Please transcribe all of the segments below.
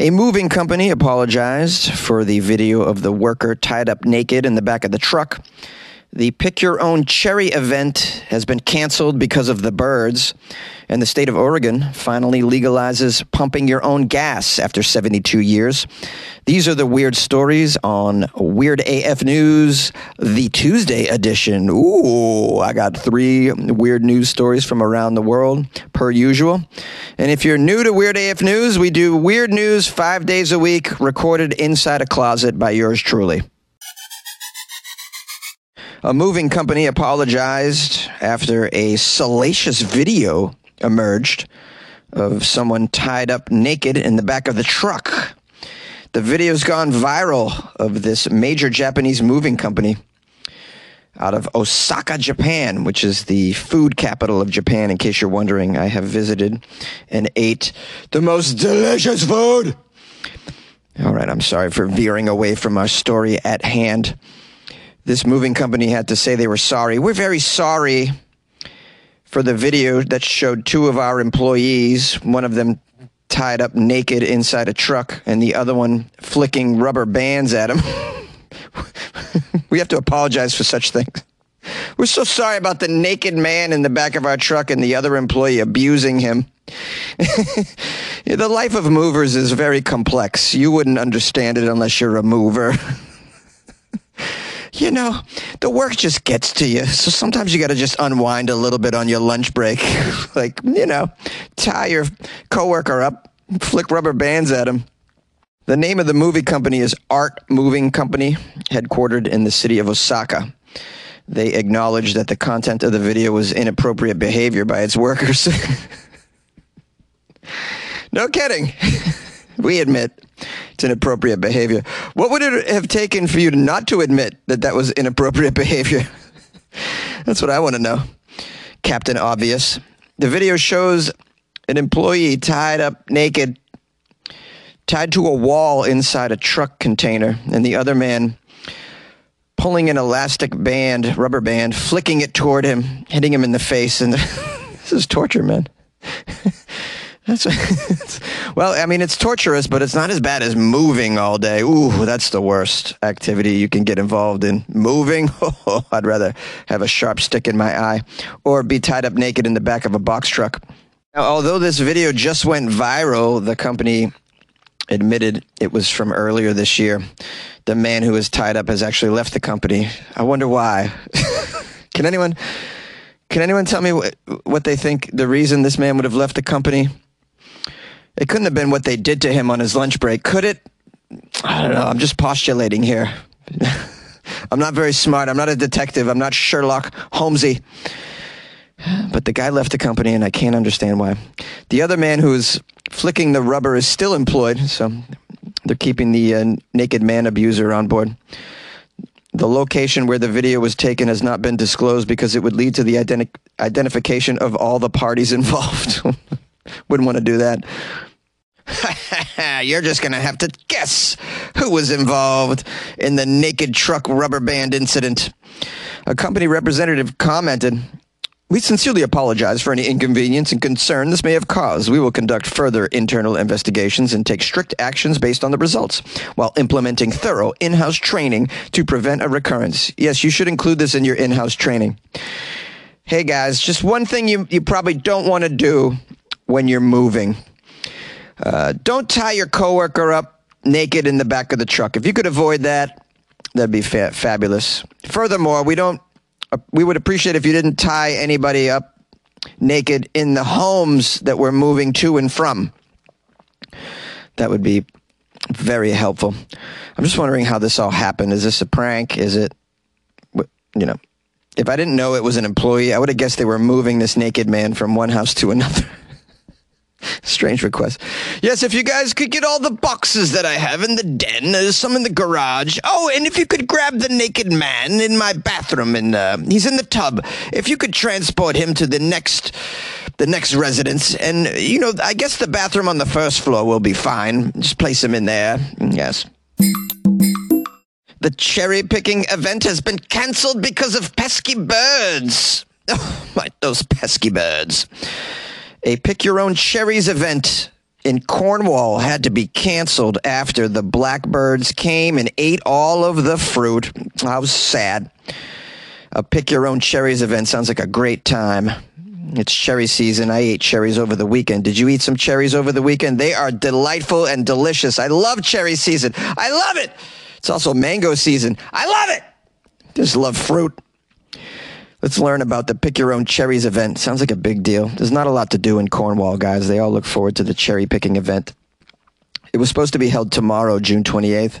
A moving company apologized for the video of the worker tied up naked in the back of the truck. The Pick Your Own Cherry event has been canceled because of the birds. And the state of Oregon finally legalizes pumping your own gas after 72 years. These are the weird stories on Weird AF News, the Tuesday edition. Ooh, I got three weird news stories from around the world, per usual. And if you're new to Weird AF News, we do weird news five days a week, recorded inside a closet by yours truly. A moving company apologized after a salacious video emerged of someone tied up naked in the back of the truck. The video's gone viral of this major Japanese moving company out of Osaka, Japan, which is the food capital of Japan. In case you're wondering, I have visited and ate the most delicious food. All right, I'm sorry for veering away from our story at hand this moving company had to say they were sorry. We're very sorry for the video that showed two of our employees, one of them tied up naked inside a truck and the other one flicking rubber bands at him. we have to apologize for such things. We're so sorry about the naked man in the back of our truck and the other employee abusing him. the life of movers is very complex. You wouldn't understand it unless you're a mover. you know, the work just gets to you. So sometimes you got to just unwind a little bit on your lunch break. like, you know, tie your coworker up, flick rubber bands at him. The name of the movie company is Art Moving Company, headquartered in the city of Osaka. They acknowledged that the content of the video was inappropriate behavior by its workers. no kidding. we admit it's inappropriate behavior. What would it have taken for you not to admit that that was inappropriate behavior? That's what I want to know. Captain Obvious. The video shows an employee tied up naked, tied to a wall inside a truck container, and the other man pulling an elastic band, rubber band, flicking it toward him, hitting him in the face. And this is torture, man. That's well, I mean, it's torturous, but it's not as bad as moving all day. Ooh, that's the worst activity you can get involved in. Moving, oh, I'd rather have a sharp stick in my eye or be tied up naked in the back of a box truck. Now, although this video just went viral, the company admitted it was from earlier this year. The man who was tied up has actually left the company. I wonder why. can anyone can anyone tell me what, what they think the reason this man would have left the company? It couldn't have been what they did to him on his lunch break, could it? I don't know. I'm just postulating here. I'm not very smart. I'm not a detective. I'm not Sherlock Holmesy. But the guy left the company, and I can't understand why. The other man who's flicking the rubber is still employed, so they're keeping the uh, naked man abuser on board. The location where the video was taken has not been disclosed because it would lead to the identi- identification of all the parties involved. Wouldn't want to do that. You're just going to have to guess who was involved in the naked truck rubber band incident. A company representative commented, we sincerely apologize for any inconvenience and concern this may have caused. We will conduct further internal investigations and take strict actions based on the results while implementing thorough in house training to prevent a recurrence. Yes, you should include this in your in house training. Hey guys, just one thing you, you probably don't want to do when you're moving. Uh, don't tie your coworker up naked in the back of the truck. If you could avoid that, that'd be fa- fabulous. Furthermore, we don't. Uh, we would appreciate if you didn't tie anybody up naked in the homes that we're moving to and from. That would be very helpful. I'm just wondering how this all happened. Is this a prank? Is it, you know, if I didn't know it was an employee, I would have guessed they were moving this naked man from one house to another. Strange request. Yes, if you guys could get all the boxes that I have in the den, there's some in the garage. Oh, and if you could grab the naked man in my bathroom, and uh, he's in the tub. If you could transport him to the next, the next residence, and you know, I guess the bathroom on the first floor will be fine. Just place him in there. Yes. The cherry picking event has been cancelled because of pesky birds. Oh, my, those pesky birds a pick your own cherries event in Cornwall had to be canceled after the blackbirds came and ate all of the fruit. How sad. A pick your own cherries event sounds like a great time. It's cherry season. I ate cherries over the weekend. Did you eat some cherries over the weekend? They are delightful and delicious. I love cherry season. I love it. It's also mango season. I love it. Just love fruit. Let's learn about the Pick Your Own Cherries event. Sounds like a big deal. There's not a lot to do in Cornwall, guys. They all look forward to the cherry picking event. It was supposed to be held tomorrow, June 28th.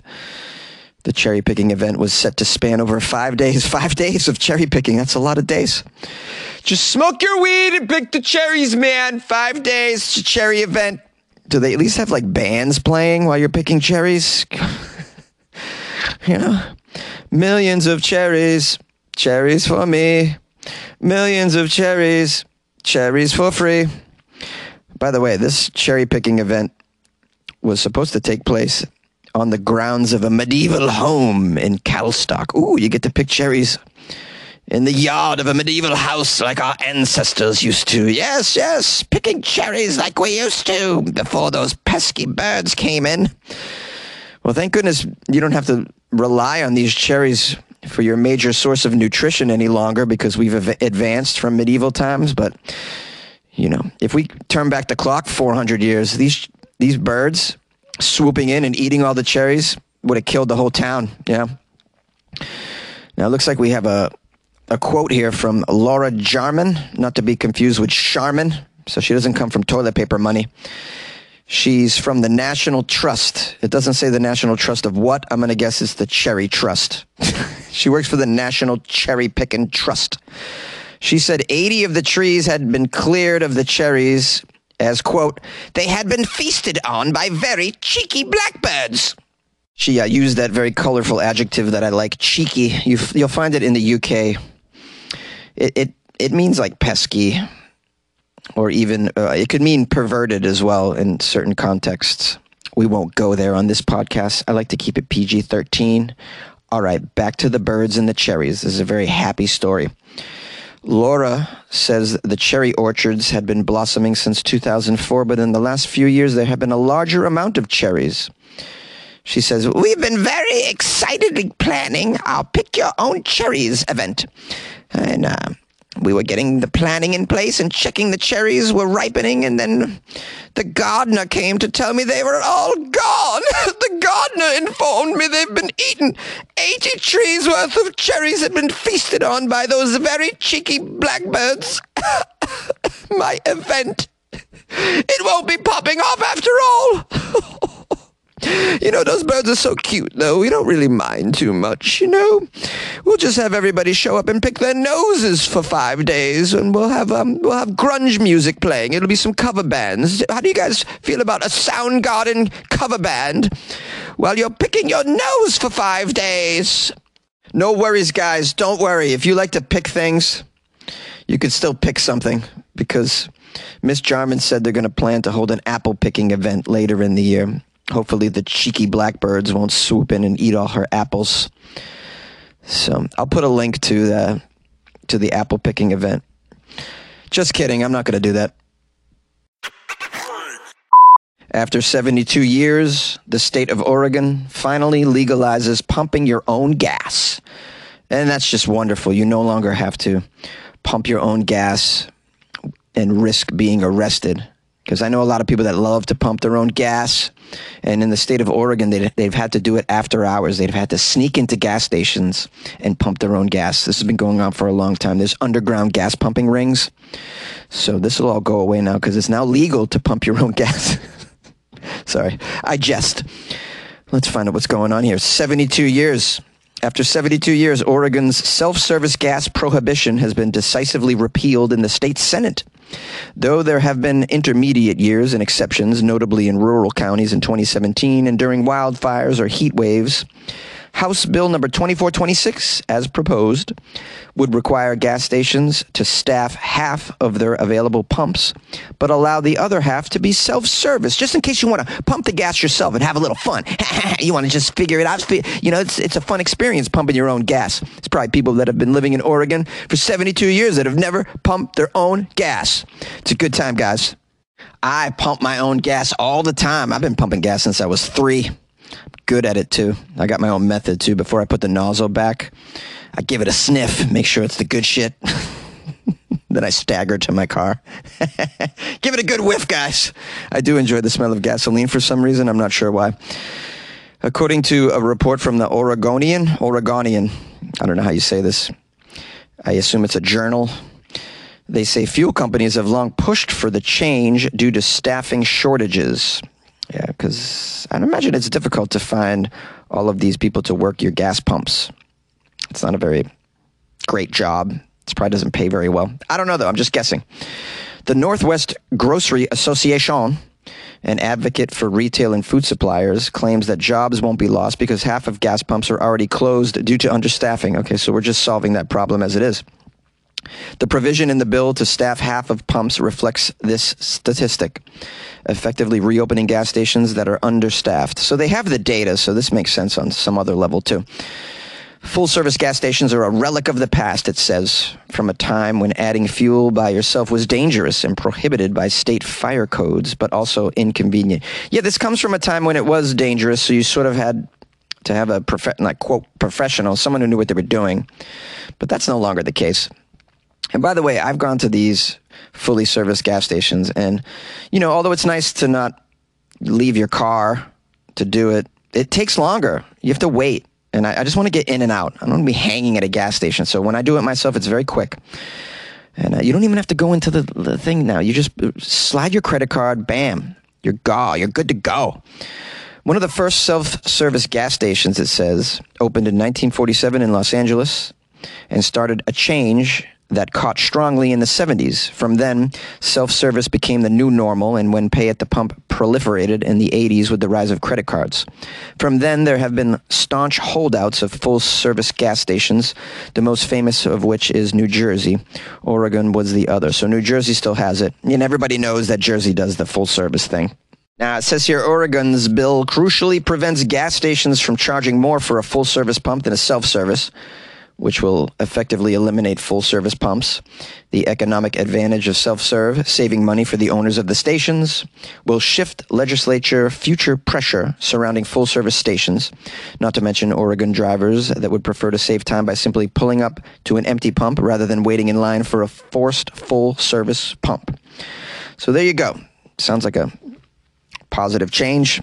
The cherry picking event was set to span over five days. Five days of cherry picking. That's a lot of days. Just smoke your weed and pick the cherries, man. Five days to cherry event. Do they at least have like bands playing while you're picking cherries? you know, millions of cherries. Cherries for me. Millions of cherries. Cherries for free. By the way, this cherry picking event was supposed to take place on the grounds of a medieval home in Calstock. Ooh, you get to pick cherries in the yard of a medieval house like our ancestors used to. Yes, yes, picking cherries like we used to before those pesky birds came in. Well, thank goodness you don't have to rely on these cherries for your major source of nutrition any longer because we've advanced from medieval times. But you know, if we turn back the clock 400 years, these these birds swooping in and eating all the cherries would have killed the whole town. Yeah. Now it looks like we have a a quote here from Laura Jarman, not to be confused with Charmin. So she doesn't come from toilet paper money. She's from the National Trust. It doesn't say the National Trust of what. I'm going to guess it's the Cherry Trust. she works for the National Cherry Picking Trust. She said 80 of the trees had been cleared of the cherries as, quote, they had been feasted on by very cheeky blackbirds. She uh, used that very colorful adjective that I like, cheeky. You, will find it in the UK. It, it, it means like pesky or even uh, it could mean perverted as well in certain contexts. We won't go there on this podcast. I like to keep it PG 13. All right, back to the birds and the cherries. This is a very happy story. Laura says the cherry orchards had been blossoming since 2004, but in the last few years there have been a larger amount of cherries. She says, We've been very excitedly planning our Pick Your Own Cherries event. And uh, we were getting the planning in place and checking the cherries were ripening, and then the gardener came to tell me they were all gone. the gardener informed me they've been eaten. Eighty trees worth of cherries had been feasted on by those very cheeky blackbirds. My event. It won't be popping off after all. You know, those birds are so cute, though. We don't really mind too much, you know. We'll just have everybody show up and pick their noses for five days, and we'll have um, we'll have grunge music playing. It'll be some cover bands. How do you guys feel about a Soundgarden cover band while you're picking your nose for five days? No worries, guys. Don't worry. If you like to pick things, you could still pick something because Miss Jarman said they're going to plan to hold an apple picking event later in the year. Hopefully, the cheeky blackbirds won't swoop in and eat all her apples. So I'll put a link to the to the apple picking event. Just kidding. I'm not going to do that. After 72 years, the state of Oregon finally legalizes pumping your own gas. And that's just wonderful. You no longer have to pump your own gas and risk being arrested because I know a lot of people that love to pump their own gas. And in the state of Oregon, they, they've had to do it after hours. They've had to sneak into gas stations and pump their own gas. This has been going on for a long time. There's underground gas pumping rings. So this will all go away now because it's now legal to pump your own gas. Sorry, I jest. Let's find out what's going on here. 72 years. After 72 years, Oregon's self service gas prohibition has been decisively repealed in the state Senate. Though there have been intermediate years and exceptions, notably in rural counties in 2017 and during wildfires or heat waves, House Bill number 2426, as proposed, would require gas stations to staff half of their available pumps, but allow the other half to be self service, just in case you want to pump the gas yourself and have a little fun. you want to just figure it out. You know, it's, it's a fun experience pumping your own gas. It's probably people that have been living in Oregon for 72 years that have never pumped their own gas. It's a good time, guys. I pump my own gas all the time. I've been pumping gas since I was three. Good at it too. I got my own method too. Before I put the nozzle back, I give it a sniff, make sure it's the good shit. then I stagger to my car. give it a good whiff, guys. I do enjoy the smell of gasoline for some reason. I'm not sure why. According to a report from the Oregonian, Oregonian, I don't know how you say this. I assume it's a journal. They say fuel companies have long pushed for the change due to staffing shortages. Yeah, because I imagine it's difficult to find all of these people to work your gas pumps. It's not a very great job. It probably doesn't pay very well. I don't know, though. I'm just guessing. The Northwest Grocery Association, an advocate for retail and food suppliers, claims that jobs won't be lost because half of gas pumps are already closed due to understaffing. Okay, so we're just solving that problem as it is. The provision in the bill to staff half of pumps reflects this statistic, effectively reopening gas stations that are understaffed. So they have the data, so this makes sense on some other level too. Full service gas stations are a relic of the past, it says, from a time when adding fuel by yourself was dangerous and prohibited by state fire codes, but also inconvenient. Yeah, this comes from a time when it was dangerous, so you sort of had to have a prof- like quote professional, someone who knew what they were doing. But that's no longer the case. And by the way, I've gone to these fully serviced gas stations, and you know, although it's nice to not leave your car to do it, it takes longer. You have to wait, and I, I just want to get in and out. I don't want to be hanging at a gas station. So when I do it myself, it's very quick. And uh, you don't even have to go into the, the thing now. You just uh, slide your credit card, bam, you're go, you're good to go. One of the first self-service gas stations, it says, opened in 1947 in Los Angeles and started a change that caught strongly in the 70s. From then, self service became the new normal, and when pay at the pump proliferated in the 80s with the rise of credit cards. From then, there have been staunch holdouts of full service gas stations, the most famous of which is New Jersey. Oregon was the other. So New Jersey still has it. And everybody knows that Jersey does the full service thing. Now, it says here Oregon's bill crucially prevents gas stations from charging more for a full service pump than a self service which will effectively eliminate full service pumps. The economic advantage of self serve, saving money for the owners of the stations, will shift legislature future pressure surrounding full service stations, not to mention Oregon drivers that would prefer to save time by simply pulling up to an empty pump rather than waiting in line for a forced full service pump. So there you go. Sounds like a positive change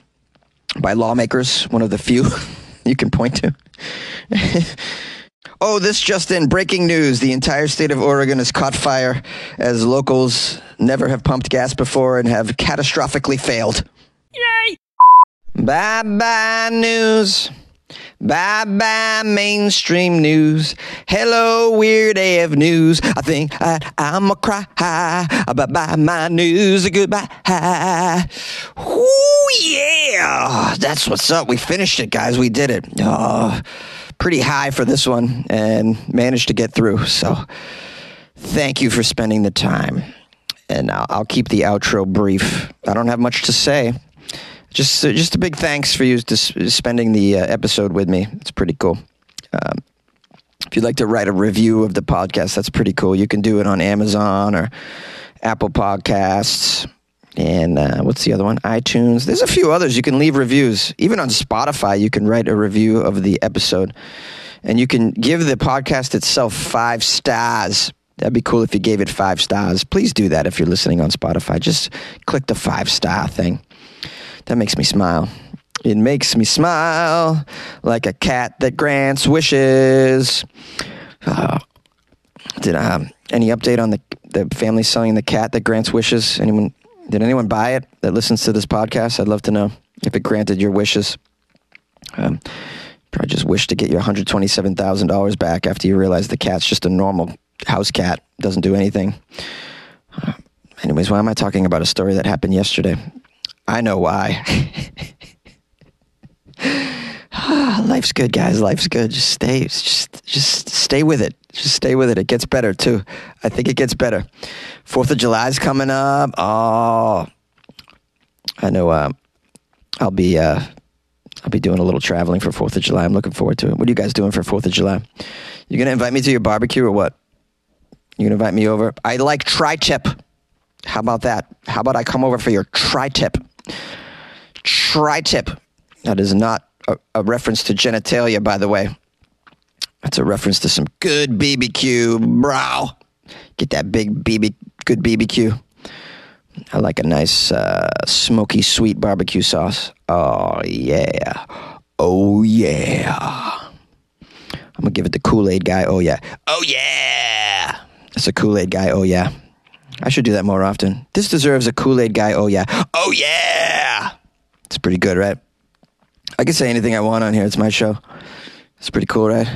by lawmakers, one of the few you can point to. Oh, this just in breaking news. The entire state of Oregon has caught fire as locals never have pumped gas before and have catastrophically failed. Yay! Bye bye, news. Bye bye, mainstream news. Hello, Weird AF News. I think I, I'm a cry. Bye bye, my news. Goodbye. Ooh, yeah. That's what's up. We finished it, guys. We did it. Oh pretty high for this one and managed to get through. So thank you for spending the time. And I'll, I'll keep the outro brief. I don't have much to say. Just, uh, just a big thanks for you to spending the uh, episode with me. It's pretty cool. Um, if you'd like to write a review of the podcast, that's pretty cool. You can do it on Amazon or Apple Podcasts and uh, what's the other one? iTunes. There's a few others. You can leave reviews. Even on Spotify, you can write a review of the episode. And you can give the podcast itself five stars. That'd be cool if you gave it five stars. Please do that if you're listening on Spotify. Just click the five star thing. That makes me smile. It makes me smile like a cat that grants wishes. Uh, did um, any update on the the family selling the cat that grants wishes? Anyone did anyone buy it that listens to this podcast? I'd love to know if it granted your wishes. Um, probably just wish to get your $127,000 back after you realize the cat's just a normal house cat, doesn't do anything. Uh, anyways, why am I talking about a story that happened yesterday? I know why. Life's good, guys. Life's good. Just stay, just, just stay with it. Just stay with it. It gets better too. I think it gets better. Fourth of July is coming up. Oh, I know. Uh, I'll be uh, I'll be doing a little traveling for Fourth of July. I'm looking forward to it. What are you guys doing for Fourth of July? You gonna invite me to your barbecue or what? You gonna invite me over? I like tri-tip. How about that? How about I come over for your tri tip? Tri tip. That is not a, a reference to genitalia, by the way. That's a reference to some good BBQ, bro. Get that big BB, good BBQ. I like a nice uh, smoky sweet barbecue sauce. Oh yeah, oh yeah. I'm gonna give it the Kool Aid guy. Oh yeah, oh yeah. That's a Kool Aid guy. Oh yeah. I should do that more often. This deserves a Kool Aid guy. Oh yeah, oh yeah. It's pretty good, right? I can say anything I want on here. It's my show. It's pretty cool, right?